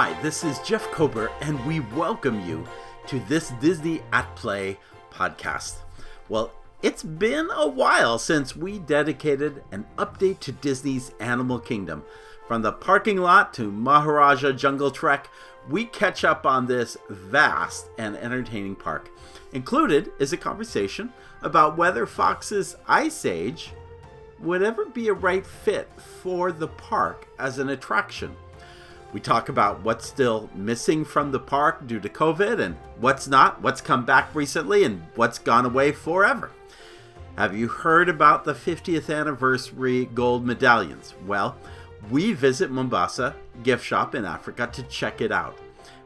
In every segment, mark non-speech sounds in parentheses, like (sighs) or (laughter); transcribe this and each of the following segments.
Hi, this is Jeff Kober, and we welcome you to this Disney at Play podcast. Well, it's been a while since we dedicated an update to Disney's Animal Kingdom. From the parking lot to Maharaja Jungle Trek, we catch up on this vast and entertaining park. Included is a conversation about whether Fox's Ice Age would ever be a right fit for the park as an attraction. We talk about what's still missing from the park due to COVID and what's not, what's come back recently, and what's gone away forever. Have you heard about the 50th anniversary gold medallions? Well, we visit Mombasa gift shop in Africa to check it out.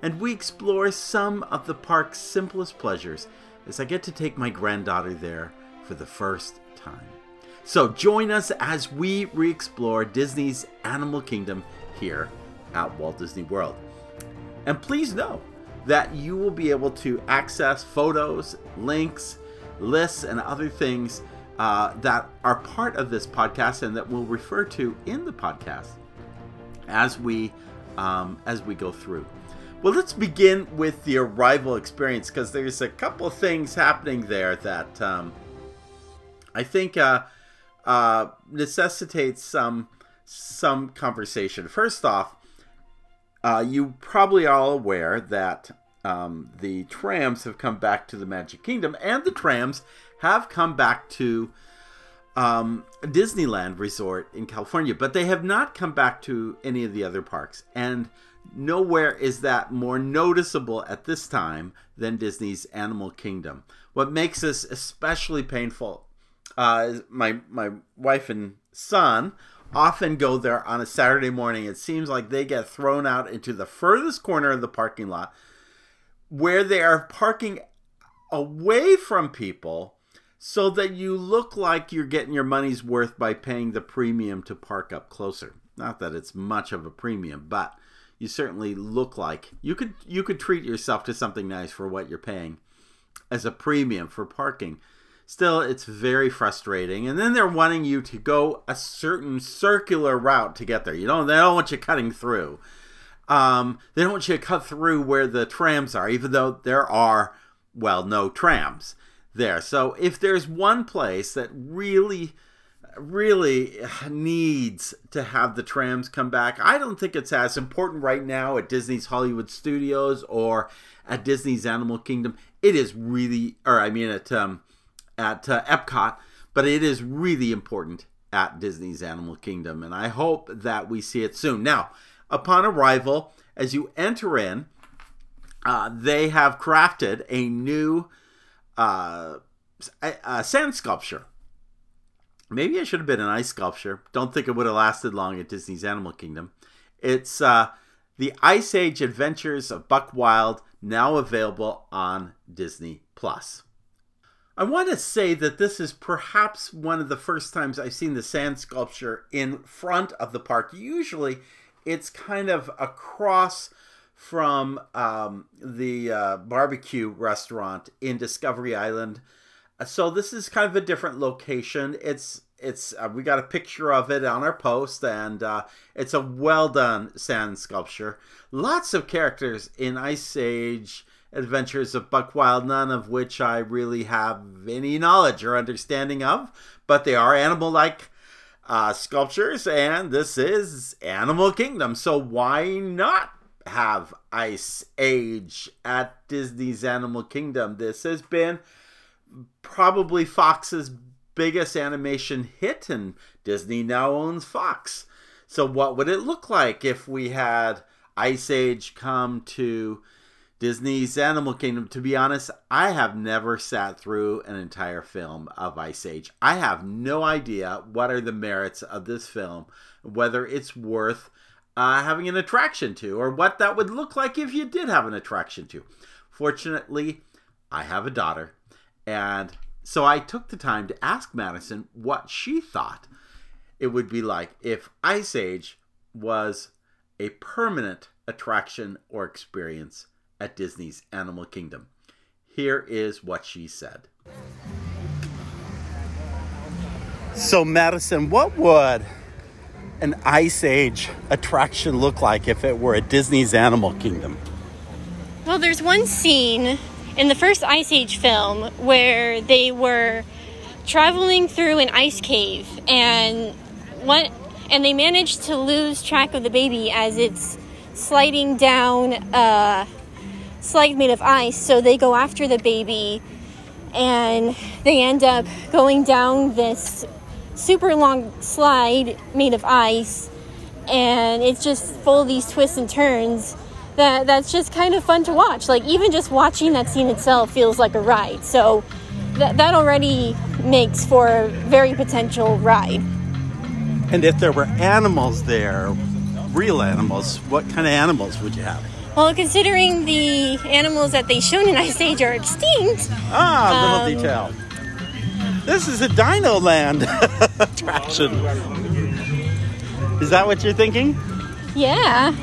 And we explore some of the park's simplest pleasures as I get to take my granddaughter there for the first time. So join us as we re explore Disney's Animal Kingdom here at Walt Disney World. And please know that you will be able to access photos, links, lists, and other things uh, that are part of this podcast and that we'll refer to in the podcast as we um, as we go through. Well, let's begin with the arrival experience because there's a couple of things happening there that um, I think uh, uh, necessitates some some conversation. First off, uh, you probably all aware that um, the trams have come back to the Magic Kingdom, and the trams have come back to um, Disneyland Resort in California, but they have not come back to any of the other parks. And nowhere is that more noticeable at this time than Disney's Animal Kingdom. What makes this especially painful uh, my my wife and son often go there on a Saturday morning. It seems like they get thrown out into the furthest corner of the parking lot where they are parking away from people so that you look like you're getting your money's worth by paying the premium to park up closer. Not that it's much of a premium, but you certainly look like you could you could treat yourself to something nice for what you're paying as a premium for parking still it's very frustrating. And then they're wanting you to go a certain circular route to get there. You don't they don't want you cutting through. Um, they don't want you to cut through where the trams are even though there are well no trams there. So if there's one place that really really needs to have the trams come back i don't think it's as important right now at disney's hollywood studios or at disney's animal kingdom. It is really or i mean at um, at uh, Epcot, but it is really important at Disney's Animal Kingdom, and I hope that we see it soon. Now, upon arrival, as you enter in, uh, they have crafted a new uh, a sand sculpture. Maybe it should have been an ice sculpture. Don't think it would have lasted long at Disney's Animal Kingdom. It's uh, the Ice Age Adventures of Buck Wild, now available on Disney Plus. I want to say that this is perhaps one of the first times I've seen the sand sculpture in front of the park. Usually, it's kind of across from um, the uh, barbecue restaurant in Discovery Island. So this is kind of a different location. It's it's uh, we got a picture of it on our post, and uh, it's a well done sand sculpture. Lots of characters in Ice Age adventures of Buck Wild, none of which I really have any knowledge or understanding of, but they are animal like uh, sculptures, and this is Animal Kingdom, so why not have Ice Age at Disney's Animal Kingdom? This has been probably Fox's biggest animation hit, and Disney now owns Fox. So, what would it look like if we had Ice Age come to Disney's Animal Kingdom, to be honest, I have never sat through an entire film of Ice Age. I have no idea what are the merits of this film, whether it's worth uh, having an attraction to, or what that would look like if you did have an attraction to. Fortunately, I have a daughter, and so I took the time to ask Madison what she thought it would be like if Ice Age was a permanent attraction or experience at Disney's Animal Kingdom. Here is what she said. So, Madison, what would an Ice Age attraction look like if it were at Disney's Animal Kingdom? Well, there's one scene in the first Ice Age film where they were traveling through an ice cave and what and they managed to lose track of the baby as it's sliding down a slide made of ice so they go after the baby and they end up going down this super long slide made of ice and it's just full of these twists and turns that that's just kind of fun to watch. Like even just watching that scene itself feels like a ride so that, that already makes for a very potential ride. And if there were animals there real animals what kind of animals would you have well, considering the animals that they shown in Ice Age are extinct. Ah, little um, detail. This is a Dino Land (laughs) attraction. Is that what you're thinking? Yeah.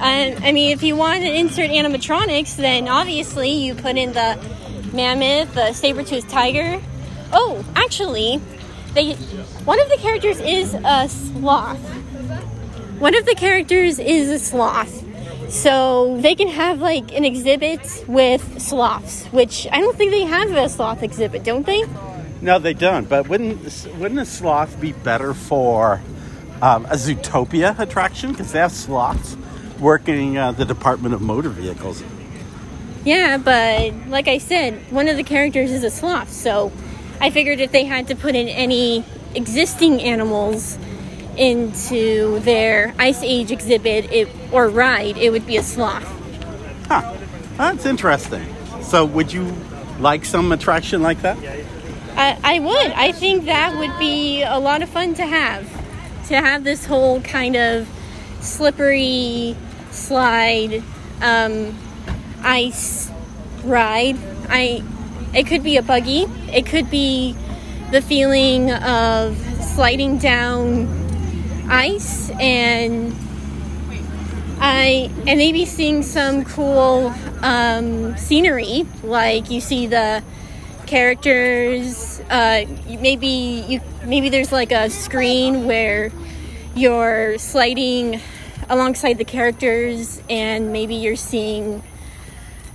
I mean, if you want to insert animatronics, then obviously you put in the mammoth, the saber-toothed tiger. Oh, actually, they one of the characters is a sloth. One of the characters is a sloth. So they can have like an exhibit with sloths, which I don't think they have a sloth exhibit, don't they? No, they don't. But wouldn't wouldn't a sloth be better for um, a Zootopia attraction because they have sloths working uh, the Department of Motor Vehicles? Yeah, but like I said, one of the characters is a sloth, so I figured if they had to put in any existing animals into their Ice Age exhibit it, or ride, it would be a sloth. Huh. That's interesting. So, would you like some attraction like that? I, I would. I think that would be a lot of fun to have. To have this whole kind of slippery slide um, ice ride. I it could be a buggy. It could be the feeling of sliding down ice and I and maybe seeing some cool um, scenery, like you see the characters. Uh, maybe you maybe there's like a screen where you're sliding alongside the characters, and maybe you're seeing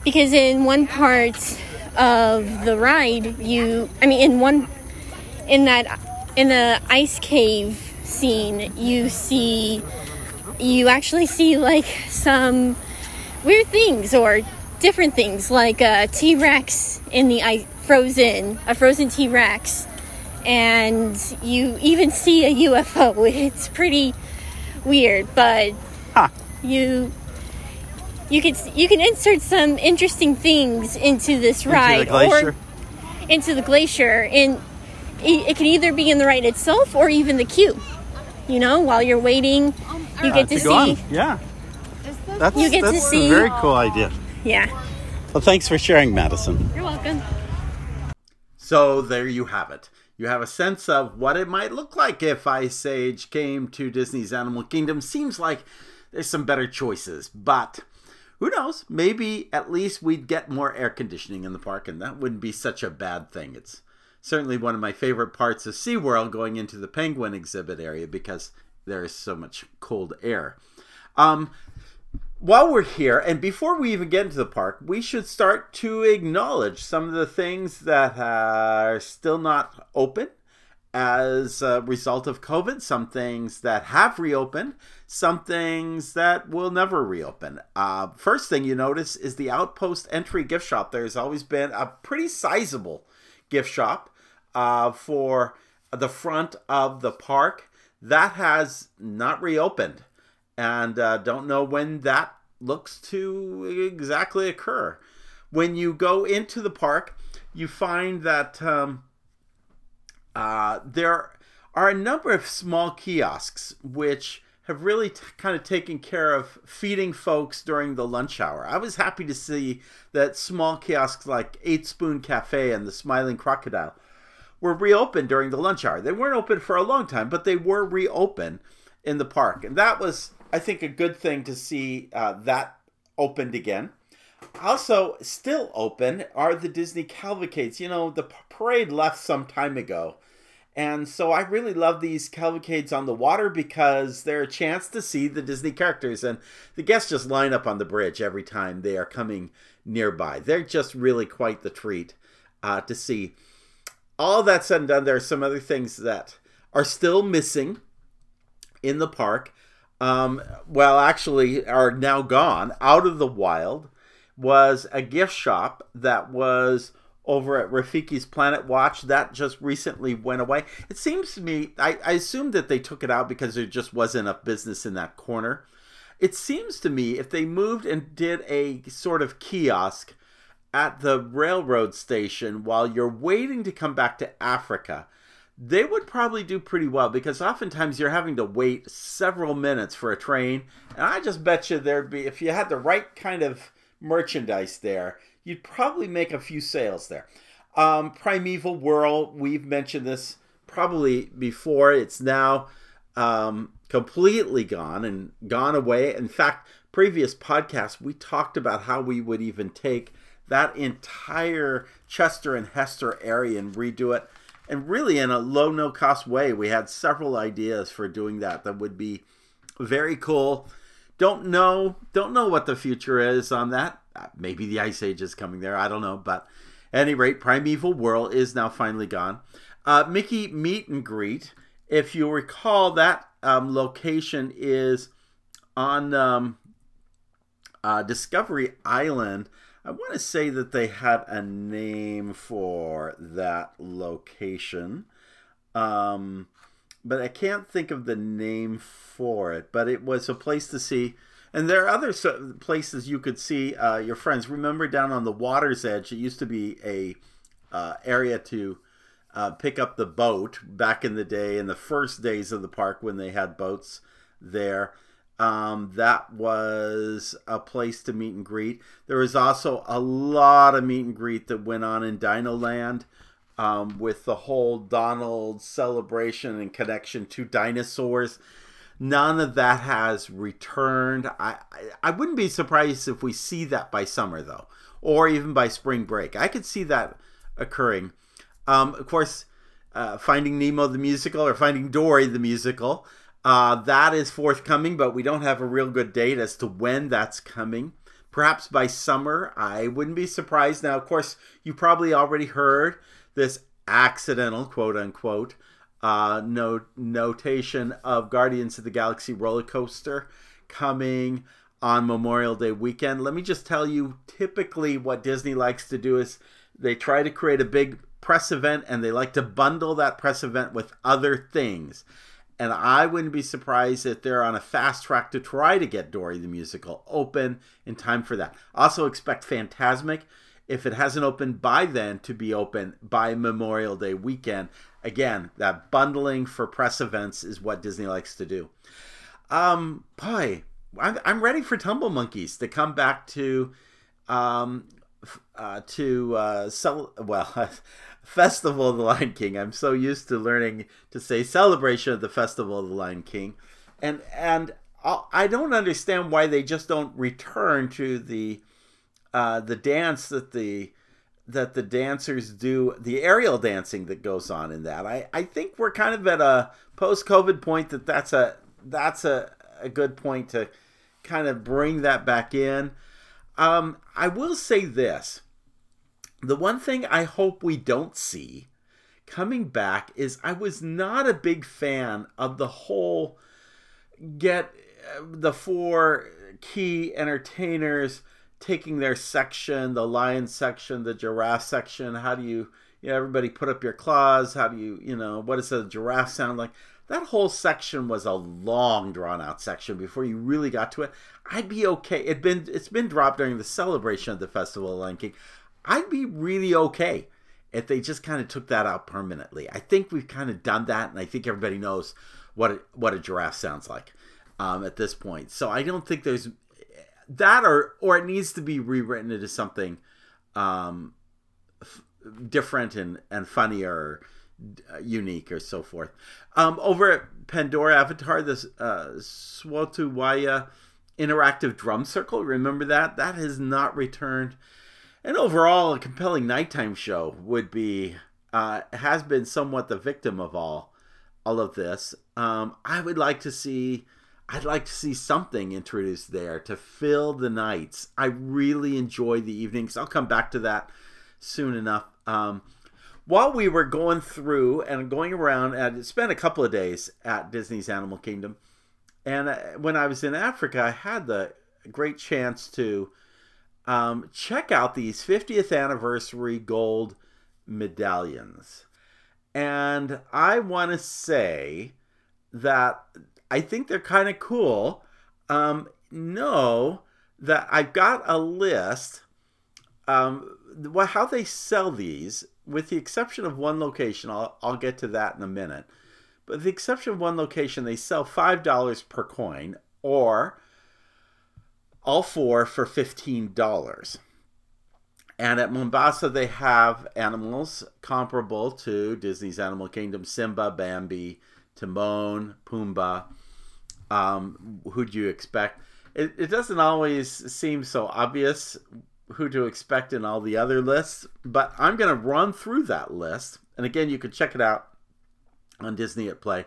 because in one part of the ride, you I mean in one in that in the ice cave scene, you see, you actually see like some weird things or different things, like a T Rex in the ice, frozen, a frozen T Rex, and you even see a UFO. (laughs) It's pretty weird, but huh. you you can you can insert some interesting things into this ride into or into the glacier and it can either be in the ride itself or even the queue you know, while you're waiting, you get to, to see. Yeah. That's, you get that's to see. a very cool idea. Yeah. Well, thanks for sharing, Madison. You're welcome. So there you have it. You have a sense of what it might look like if Ice Age came to Disney's Animal Kingdom. Seems like there's some better choices, but who knows? Maybe at least we'd get more air conditioning in the park, and that wouldn't be such a bad thing. It's certainly one of my favorite parts of SeaWorld going into the penguin exhibit area because there is so much cold air. Um, while we're here, and before we even get into the park, we should start to acknowledge some of the things that are still not open as a result of COVID, some things that have reopened, some things that will never reopen. Uh, first thing you notice is the Outpost Entry gift shop. There's always been a pretty sizable gift shop uh, for the front of the park. That has not reopened, and uh, don't know when that looks to exactly occur. When you go into the park, you find that um, uh, there are a number of small kiosks which have really t- kind of taken care of feeding folks during the lunch hour. I was happy to see that small kiosks like Eight Spoon Cafe and the Smiling Crocodile were reopened during the lunch hour. They weren't open for a long time, but they were reopened in the park. And that was, I think, a good thing to see uh, that opened again. Also, still open are the Disney cavalcades. You know, the parade left some time ago. And so I really love these cavalcades on the water because they're a chance to see the Disney characters. And the guests just line up on the bridge every time they are coming nearby. They're just really quite the treat uh, to see. All that said and done, there are some other things that are still missing in the park. Um, well, actually, are now gone out of the wild. Was a gift shop that was over at Rafiki's Planet Watch. That just recently went away. It seems to me, I, I assume that they took it out because there just wasn't enough business in that corner. It seems to me if they moved and did a sort of kiosk at the railroad station while you're waiting to come back to Africa, they would probably do pretty well because oftentimes you're having to wait several minutes for a train. And I just bet you there'd be, if you had the right kind of merchandise there, you'd probably make a few sales there. Um, Primeval Whirl, we've mentioned this probably before. It's now um, completely gone and gone away. In fact, previous podcasts, we talked about how we would even take that entire Chester and Hester area and redo it. And really, in a low, no cost way, we had several ideas for doing that that would be very cool. Don't know, don't know what the future is on that. Uh, maybe the Ice Age is coming there. I don't know. But at any rate, Primeval Whirl is now finally gone. Uh, Mickey Meet and Greet, if you recall, that um, location is on um, uh, Discovery Island. I want to say that they had a name for that location. Um, but I can't think of the name for it. But it was a place to see and there are other places you could see uh, your friends. Remember down on the water's edge, it used to be a uh, area to uh, pick up the boat back in the day, in the first days of the park when they had boats there. Um, that was a place to meet and greet. There was also a lot of meet and greet that went on in Dino Land um, with the whole Donald celebration and connection to dinosaurs. None of that has returned. I, I, I wouldn't be surprised if we see that by summer though, or even by spring break. I could see that occurring. Um, of course, uh, Finding Nemo the musical or Finding Dory the musical. Uh, that is forthcoming, but we don't have a real good date as to when that's coming. Perhaps by summer, I wouldn't be surprised. Now, of course, you probably already heard this accidental, quote unquote, uh, note, notation of Guardians of the Galaxy roller coaster coming on Memorial Day weekend. Let me just tell you typically what Disney likes to do is they try to create a big press event and they like to bundle that press event with other things. And I wouldn't be surprised if they're on a fast track to try to get Dory the Musical open in time for that. Also, expect Fantasmic, if it hasn't opened by then, to be open by Memorial Day weekend again, that bundling for press events is what Disney likes to do. Um, boy, I'm, ready for Tumble Monkeys to come back to, um, uh, to uh, sell well. (laughs) Festival of the Lion King. I'm so used to learning to say celebration of the Festival of the Lion King, and and I don't understand why they just don't return to the uh, the dance that the that the dancers do the aerial dancing that goes on in that. I, I think we're kind of at a post COVID point that that's a that's a, a good point to kind of bring that back in. Um, I will say this. The one thing I hope we don't see coming back is I was not a big fan of the whole get uh, the four key entertainers taking their section, the lion section, the giraffe section. How do you, you know, everybody put up your claws? How do you, you know, what does a giraffe sound like? That whole section was a long, drawn out section before you really got to it. I'd be okay. It been it's been dropped during the celebration of the Festival of Lion King. I'd be really okay if they just kind of took that out permanently. I think we've kind of done that, and I think everybody knows what a, what a giraffe sounds like um, at this point. So I don't think there's that or or it needs to be rewritten into something um, f- different and and funnier uh, unique or so forth um, over at pandora avatar this uh, Swotu Wayä interactive drum circle remember that that has not returned and overall a compelling nighttime show would be uh, has been somewhat the victim of all all of this. Um, I would like to see. I'd like to see something introduced there to fill the nights. I really enjoy the evenings. I'll come back to that soon enough. Um, while we were going through and going around, and spent a couple of days at Disney's Animal Kingdom, and uh, when I was in Africa, I had the great chance to um, check out these 50th anniversary gold medallions. And I want to say that I think they're kind of cool. Um, know that I've got a list. Um, how they sell these, with the exception of one location, I'll, I'll get to that in a minute. But the exception of one location, they sell $5 per coin or all four for $15. And at Mombasa, they have animals comparable to Disney's Animal Kingdom Simba, Bambi, Timon, Pumbaa. Um, who'd you expect? It, it doesn't always seem so obvious who to expect in all the other lists, but I'm going to run through that list. And again, you can check it out on Disney at Play.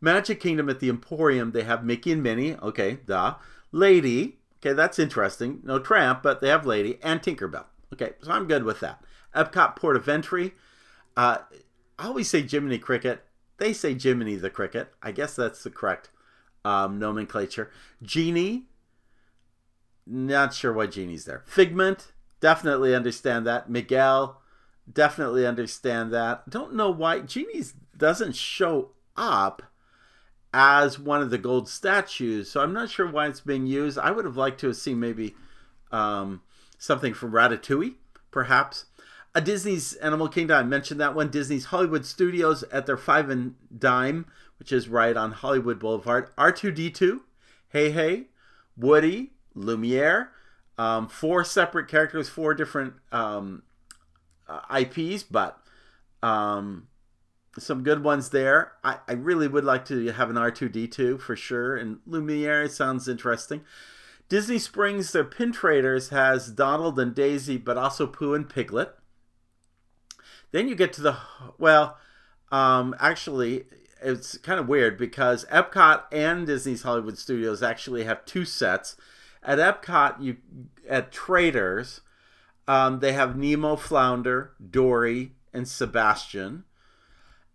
Magic Kingdom at the Emporium, they have Mickey and Minnie. Okay, duh. Lady. Okay, that's interesting. No Tramp, but they have Lady and Tinkerbell. Okay, so I'm good with that. Epcot Port of Entry. Uh, I always say Jiminy Cricket. They say Jiminy the Cricket. I guess that's the correct um, nomenclature. Genie. Not sure why Genie's there. Figment. Definitely understand that. Miguel. Definitely understand that. Don't know why Genie's doesn't show up as one of the gold statues, so I'm not sure why it's being used. I would have liked to have seen maybe um, something from Ratatouille, perhaps. A Disney's Animal Kingdom, I mentioned that one. Disney's Hollywood Studios at their Five and Dime, which is right on Hollywood Boulevard. R2D2, Heihei, Woody, Lumiere. Um, four separate characters, four different um, uh, IPs, but um, some good ones there. I, I really would like to have an R2D2 for sure, and Lumiere sounds interesting. Disney Springs, their pin traders, has Donald and Daisy, but also Pooh and Piglet. Then you get to the, well, um, actually, it's kind of weird because Epcot and Disney's Hollywood Studios actually have two sets. At Epcot, you at Traders, um, they have Nemo, Flounder, Dory, and Sebastian.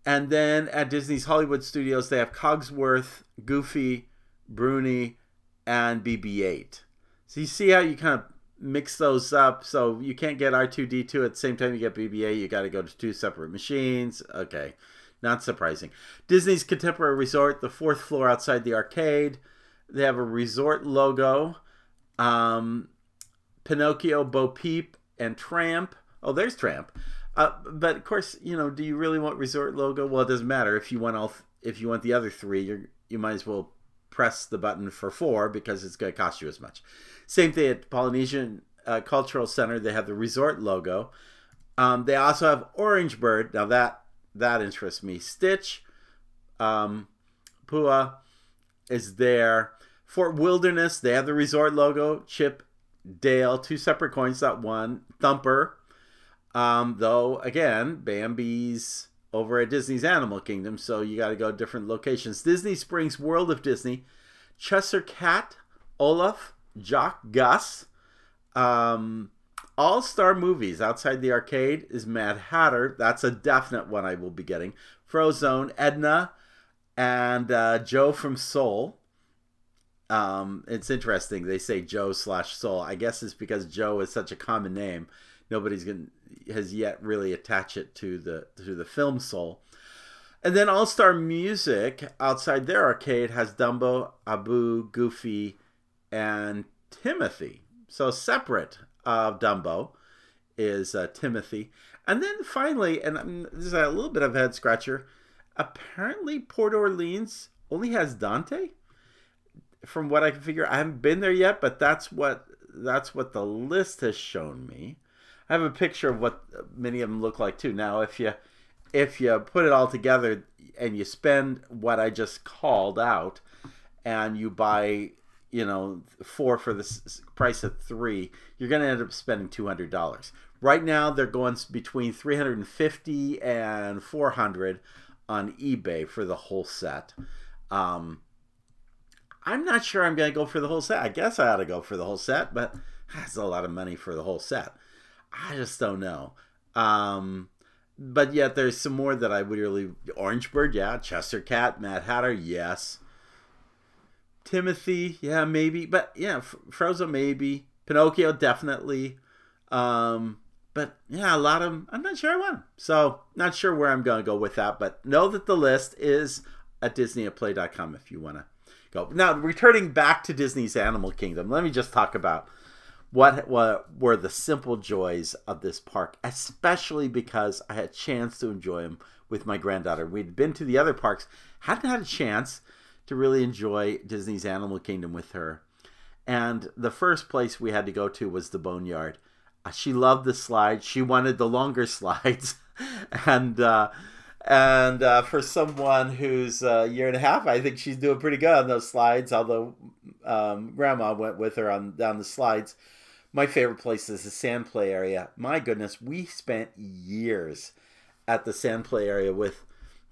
And then at Disney's Hollywood Studios, they have Cogsworth, Goofy, Bruni, and BB-8. So you see how you kind of mix those up. So you can't get R2D2 at the same time you get BB-8. You got to go to two separate machines. Okay, not surprising. Disney's Contemporary Resort, the fourth floor outside the arcade. They have a resort logo. Um, Pinocchio, Bo Peep, and Tramp. Oh, there's Tramp. Uh, but of course, you know, do you really want resort logo? Well, it doesn't matter if you want all. If you want the other three, you you might as well press the button for four because it's going to cost you as much. Same thing at Polynesian uh, Cultural Center. They have the resort logo. Um, they also have Orange Bird. Now that that interests me. Stitch, um, Pua is there. Fort Wilderness. They have the resort logo. Chip, Dale, two separate coins, not one. Thumper um, though, again, Bambi's over at Disney's Animal Kingdom, so you got to go to different locations. Disney Springs World of Disney, Cheshire Cat, Olaf, Jaq Gus, um, All Star Movies outside the arcade is Mad Hatter. That's a definite one I will be getting. Frozone, Edna, and uh, Joe from Soul. Um, it's interesting. They say Joe slash Soul. I guess it's because Joe is such a common name nobody's going has yet really attached it to the to the film soul. And then All Star Music outside their arcade has Dumbo, Abu, Goofy, and Timothy. So separate of Dumbo is uh, Timothy. And then finally, and this is a little bit of a head scratcher. Apparently, Port Orleans only has Dante. From what I can figure, I haven't been there yet, but that's what that's what the list has shown me. I have a picture of what many of them look like too. Now, if you if you put it all together and you spend what I just called out, and you buy you know four for the price of three, you're going to end up spending two hundred dollars. Right now, they're going between three hundred and fifty and four hundred on eBay for the whole set. Um, I'm not sure I'm going to go for the whole set. I guess I ought to go for the whole set, but (sighs) that's a lot of money for the whole set. I just don't know. Um, but yet there's some more that I would really Orange Bird, yeah, Cheshire Cat, Mad Hatter, yes. Timothy, yeah, maybe, but yeah, F- Frozo, maybe. Pinocchio, definitely. Um, but yeah, a lot of them, I'm not sure I want. So, not sure where I'm going to go with that, but know that the list is at disneyatplay.com if you want to go. Now, returning back to Disney's Animal Kingdom, let me just talk about what, what were the simple joys of this park, especially because I had a chance to enjoy them with my granddaughter. We'd been to the other parks, hadn't had a chance to really enjoy Disney's Animal Kingdom with her. And the first place we had to go to was the Boneyard. Uh, she loved the slides. She wanted the longer (laughs) slides, and uh, and uh, for someone who's a year and a half, I think she's doing pretty good on those slides. Although um, Grandma went with her on down the slides. My favorite place is the sand play area. My goodness, we spent years at the sand play area with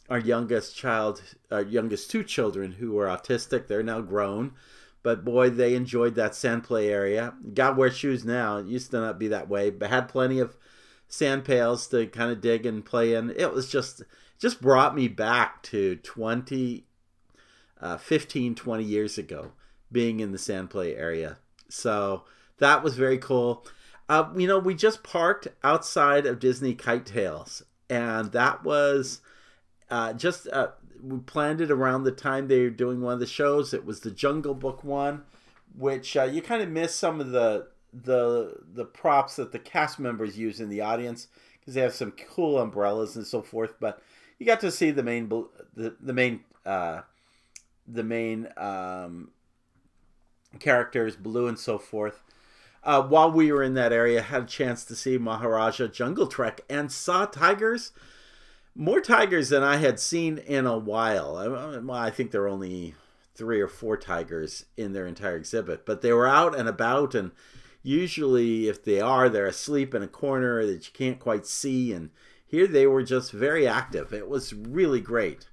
our youngest child, our youngest two children who were autistic. They're now grown, but boy, they enjoyed that sand play area. Got wear shoes now. It used to not be that way, but had plenty of sand pails to kind of dig and play in. It was just just brought me back to 20 uh, 15 20 years ago being in the sand play area. So that was very cool. Uh, you know, we just parked outside of Disney Kite Tails, and that was uh, just uh, we planned it around the time they were doing one of the shows. It was the Jungle Book one, which uh, you kind of miss some of the the the props that the cast members use in the audience because they have some cool umbrellas and so forth. But you got to see the main the the main uh, the main um, characters, Baloo and so forth. Uh, while we were in that area, had a chance to see Maharaja Jungle Trek and saw tigers more tigers than I had seen in a while. I, I think there are only three or four tigers in their entire exhibit, but they were out and about, and usually, if they are, they're asleep in a corner that you can't quite see. And here they were just very active. It was really great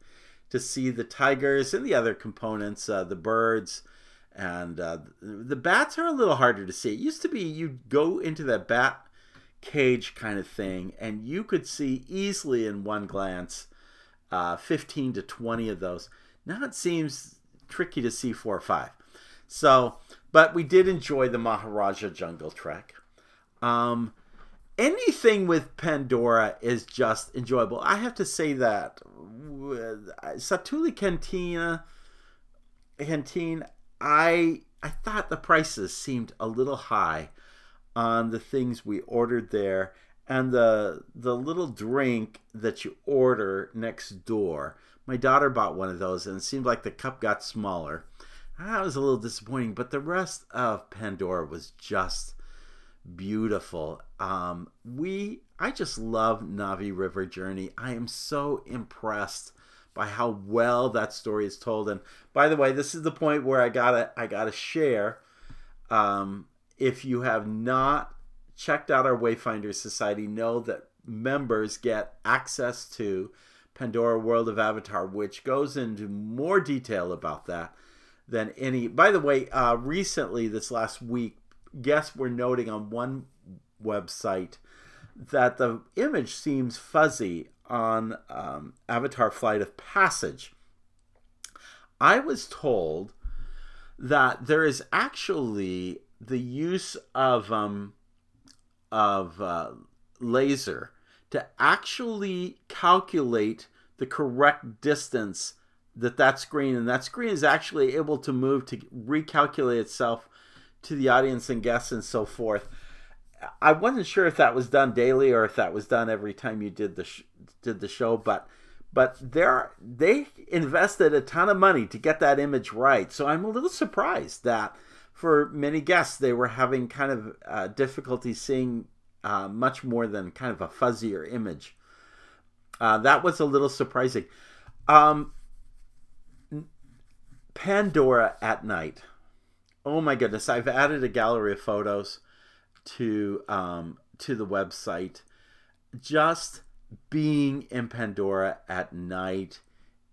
to see the tigers and the other components, uh, the birds. And uh, the bats are a little harder to see. It used to be you'd go into that bat cage kind of thing, and you could see easily in one glance uh, 15 to 20 of those. Now it seems tricky to see four or five. So, but we did enjoy the Maharaja Jungle Trek. Um, anything with Pandora is just enjoyable. I have to say that Satu'li Cantina, Canteen, I I thought the prices seemed a little high on the things we ordered there and the the little drink that you order next door. My daughter bought one of those and it seemed like the cup got smaller. That was a little disappointing, but the rest of Pandora was just beautiful. Um, we I just love Na'vi River Journey. I am so impressed by how well that story is told. And by the way, this is the point where I gotta I gotta share. Um, if you have not checked out our Wayfinder Society, know that members get access to Pandora World of Avatar, which goes into more detail about that than any. By the way, uh, recently, this last week, guests were noting on one website that the image seems fuzzy on um, Avatar Flight of Passage. I was told that there is actually the use of um, of uh, laser to actually calculate the correct distance that that screen and that screen is actually able to move to recalculate itself to the audience and guests and so forth. I wasn't sure if that was done daily or if that was done every time you did the sh- did the show, but but there they invested a ton of money to get that image right. So I'm a little surprised that for many guests they were having kind of uh, difficulty seeing uh, much more than kind of a fuzzier image. Uh, that was a little surprising. Um, Pandora at night. oh my goodness, I've added a gallery of photos to um, to the website. Just being in Pandora at night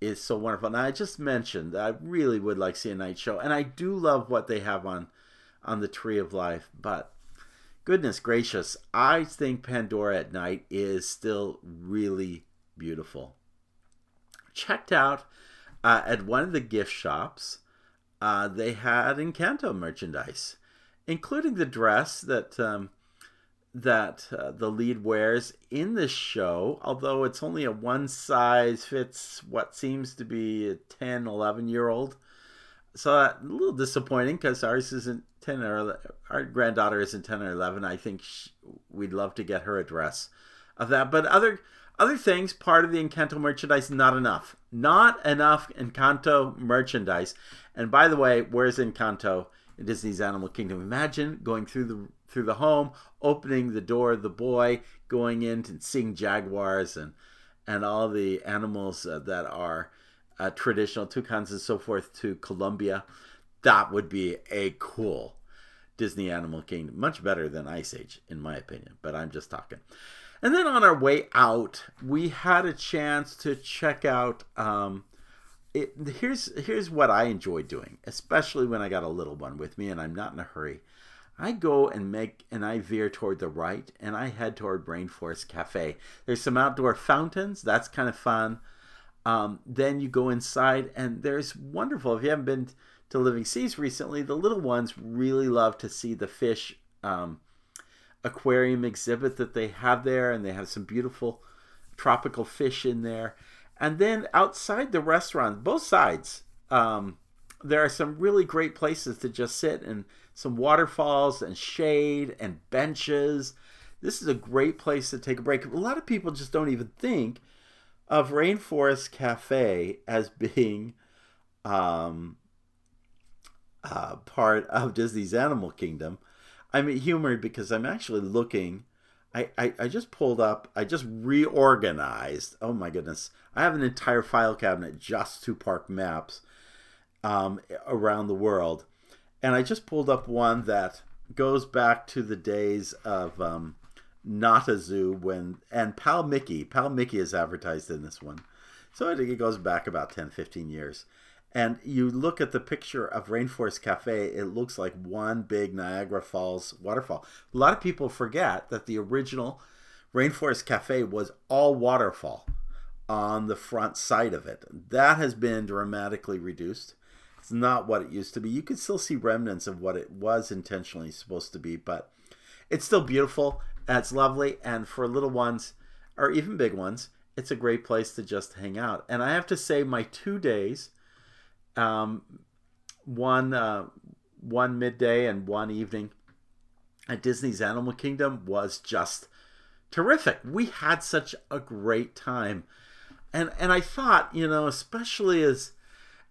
is so wonderful. And I just mentioned that I really would like to see a night show, and I do love what they have on on the Tree of Life. But goodness gracious, I think Pandora at night is still really beautiful. Checked out uh, at one of the gift shops. Uh, they had Encanto merchandise, including the dress that um, that uh, the lead wears in this show, although it's only a one size fits what seems to be a 10, 11 year old. So uh, a little disappointing because ours isn't 10 or 11, our granddaughter isn't 10 or 11. I think she, we'd love to get her a dress of that. But other other things, part of the Encanto merchandise, not enough. Not enough Encanto merchandise. And by the way, where's Encanto in Disney's Animal Kingdom? Imagine going through the through the home, opening the door the boy, going in and seeing jaguars and and all the animals uh, that are uh, traditional toucans and so forth to Colombia. That would be a cool Disney Animal Kingdom. Much better than Ice Age, in my opinion, but I'm just talking. And then on our way out, we had a chance to check out. Um, it, here's here's what I enjoy doing, especially when I got a little one with me and I'm not in a hurry. I go and make and I veer toward the right and I head toward Rainforest Cafe. There's some outdoor fountains. That's kind of fun. Um, then you go inside and there's wonderful. If you haven't been to Living Seas recently, the little ones really love to see the fish um, aquarium exhibit that they have there, and they have some beautiful tropical fish in there. And then outside the restaurant, both sides, um, there are some really great places to just sit and some waterfalls and shade and benches. This is a great place to take a break. A lot of people just don't even think of Rainforest Cafe as (laughs) being um, uh, part of Disney's Animal Kingdom. I'm humored because I'm actually looking. I, I, I just pulled up, I just reorganized. Oh my goodness. I have an entire file cabinet just to park maps um, around the world and I just pulled up one that goes back to the days of um, Not a Zoo when and Pal Mickey. Pal Mickey is advertised in this one, so I think it goes back about 10, 15 years. And you look at the picture of Rainforest Cafe, it looks like one big Niagara Falls waterfall. A lot of people forget that the original Rainforest Cafe was all waterfall on the front side of it. That has been dramatically reduced it's not what it used to be. You can still see remnants of what it was intentionally supposed to be, but it's still beautiful and it's lovely. And for little ones, or even big ones, it's a great place to just hang out. And I have to say, my two days, um, one uh, one midday and one evening at Disney's Animal Kingdom was just terrific. We had such a great time, and and I thought, you know, especially as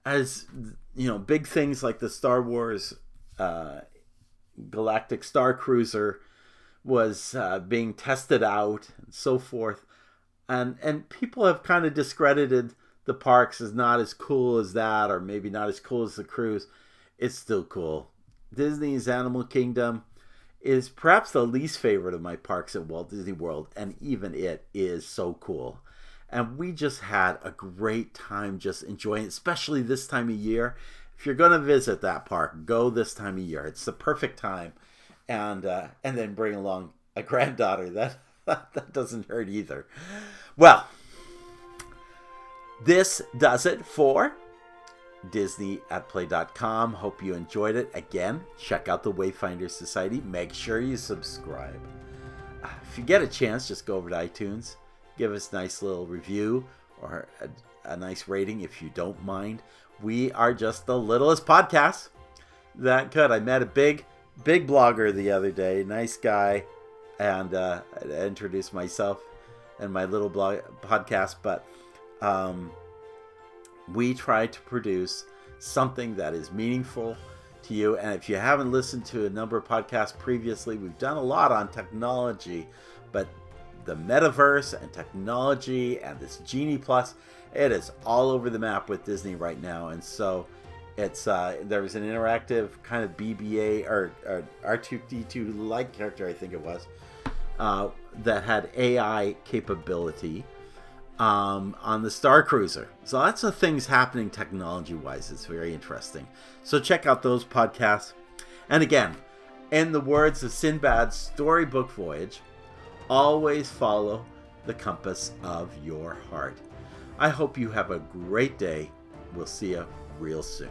as you know, big things like the Star Wars uh, Galactic Star Cruiser was uh, being tested out and so forth, and and people have kind of discredited the parks is not as cool as that, or maybe not as cool as the cruise. It's still cool. Disney's Animal Kingdom is perhaps the least favorite of my parks at Walt Disney World, and even it is so cool and we just had a great time just enjoying it, especially this time of year. If you're going to visit that park, go this time of year. It's the perfect time, and uh, and then bring along a granddaughter. (laughs) That that doesn't hurt either. Well, this does it for Disney at Play.com. Hope you enjoyed it. Again, check out the Wayfinder Society. Make sure you subscribe. Uh, if you get a chance, just go over to iTunes give us a nice little review or a, a nice rating if you don't mind. We are just the littlest podcast that could. I met a big, big blogger the other day, nice guy, and uh, I introduced myself and my little blog podcast. But um, we try to produce something that is meaningful to you. And if you haven't listened to a number of podcasts previously, we've done a lot on technology, but the metaverse and technology and this Genie Plus. It is all over the map with Disney right now. And so It's uh, there was an interactive kind of BB-8 or, or R2D2 like character, I think it was, uh, that had AI capability um, on the Star Cruiser. So lots of things happening technology wise. It's very interesting. So check out those podcasts. And again, in the words of Sinbad's storybook voyage, always follow the compass of your heart. I hope you have a great day. We'll see you real soon.